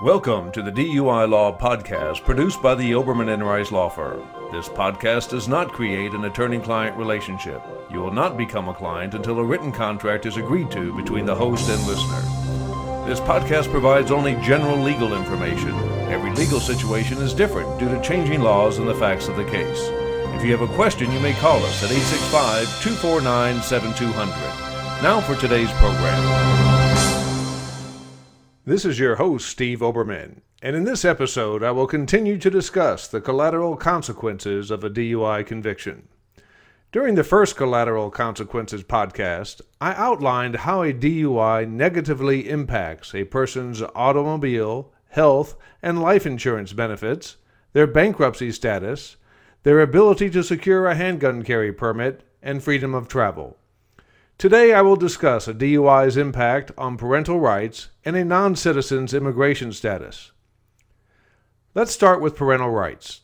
Welcome to the DUI Law Podcast produced by the Oberman and Rice Law Firm. This podcast does not create an attorney client relationship. You will not become a client until a written contract is agreed to between the host and listener. This podcast provides only general legal information. Every legal situation is different due to changing laws and the facts of the case. If you have a question, you may call us at 865 249 7200. Now for today's program. This is your host, Steve Oberman, and in this episode, I will continue to discuss the collateral consequences of a DUI conviction. During the first Collateral Consequences podcast, I outlined how a DUI negatively impacts a person's automobile, health, and life insurance benefits, their bankruptcy status, their ability to secure a handgun carry permit, and freedom of travel. Today, I will discuss a DUI's impact on parental rights and a non citizen's immigration status. Let's start with parental rights.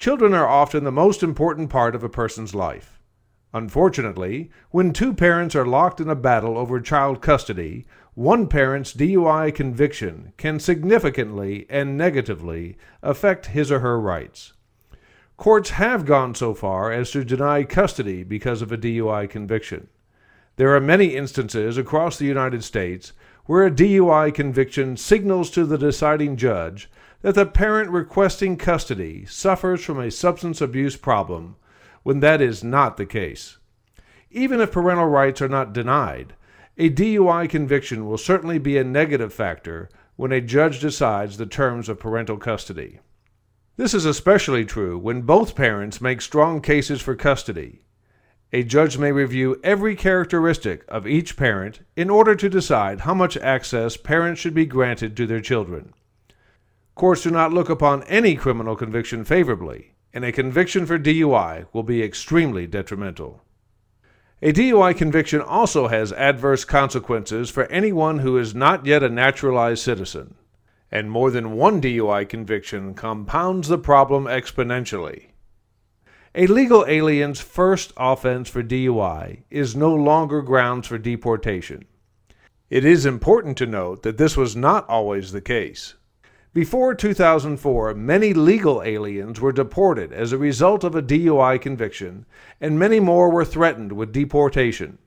Children are often the most important part of a person's life. Unfortunately, when two parents are locked in a battle over child custody, one parent's DUI conviction can significantly and negatively affect his or her rights. Courts have gone so far as to deny custody because of a DUI conviction. There are many instances across the United States where a DUI conviction signals to the deciding judge that the parent requesting custody suffers from a substance abuse problem when that is not the case. Even if parental rights are not denied, a DUI conviction will certainly be a negative factor when a judge decides the terms of parental custody. This is especially true when both parents make strong cases for custody a judge may review every characteristic of each parent in order to decide how much access parents should be granted to their children. Courts do not look upon any criminal conviction favorably, and a conviction for DUI will be extremely detrimental. A DUI conviction also has adverse consequences for anyone who is not yet a naturalized citizen, and more than one DUI conviction compounds the problem exponentially. A legal alien's first offense for DUI is no longer grounds for deportation. It is important to note that this was not always the case. Before 2004, many legal aliens were deported as a result of a DUI conviction, and many more were threatened with deportation.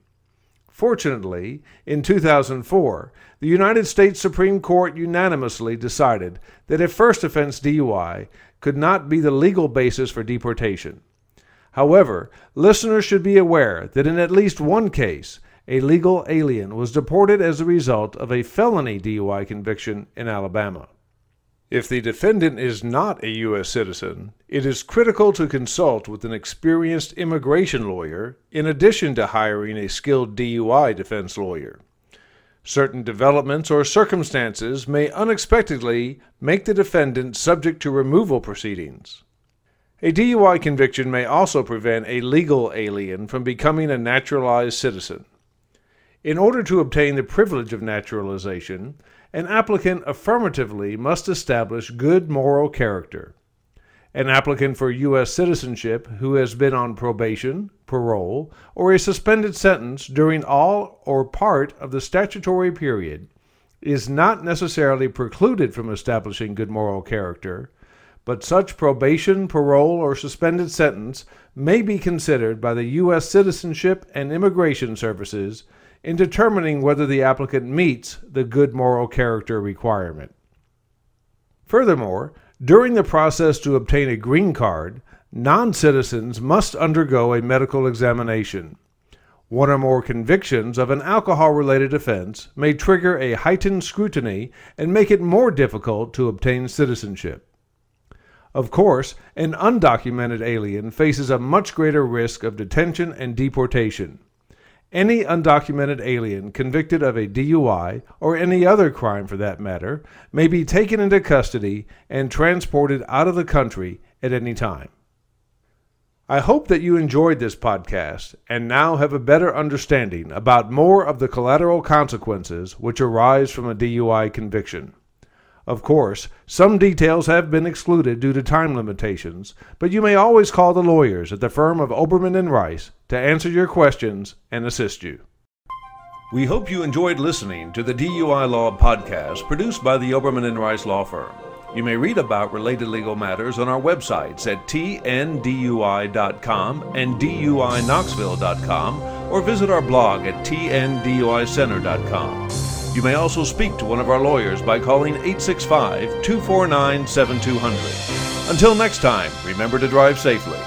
Fortunately, in 2004, the United States Supreme Court unanimously decided that a first offense DUI could not be the legal basis for deportation. However, listeners should be aware that in at least one case, a legal alien was deported as a result of a felony DUI conviction in Alabama. If the defendant is not a U.S. citizen, it is critical to consult with an experienced immigration lawyer in addition to hiring a skilled DUI defense lawyer. Certain developments or circumstances may unexpectedly make the defendant subject to removal proceedings. A DUI conviction may also prevent a legal alien from becoming a naturalized citizen. In order to obtain the privilege of naturalization, an applicant affirmatively must establish good moral character. An applicant for U.S. citizenship who has been on probation, parole, or a suspended sentence during all or part of the statutory period is not necessarily precluded from establishing good moral character but such probation, parole, or suspended sentence may be considered by the U.S. Citizenship and Immigration Services in determining whether the applicant meets the good moral character requirement. Furthermore, during the process to obtain a green card, non citizens must undergo a medical examination. One or more convictions of an alcohol related offense may trigger a heightened scrutiny and make it more difficult to obtain citizenship. Of course, an undocumented alien faces a much greater risk of detention and deportation. Any undocumented alien convicted of a DUI, or any other crime for that matter, may be taken into custody and transported out of the country at any time. I hope that you enjoyed this podcast and now have a better understanding about more of the collateral consequences which arise from a DUI conviction. Of course, some details have been excluded due to time limitations, but you may always call the lawyers at the firm of Oberman and Rice to answer your questions and assist you. We hope you enjoyed listening to the DUI Law podcast produced by the Oberman and Rice Law Firm. You may read about related legal matters on our websites at tndui.com and duiknoxville.com or visit our blog at tnduicenter.com. You may also speak to one of our lawyers by calling 865 249 7200. Until next time, remember to drive safely.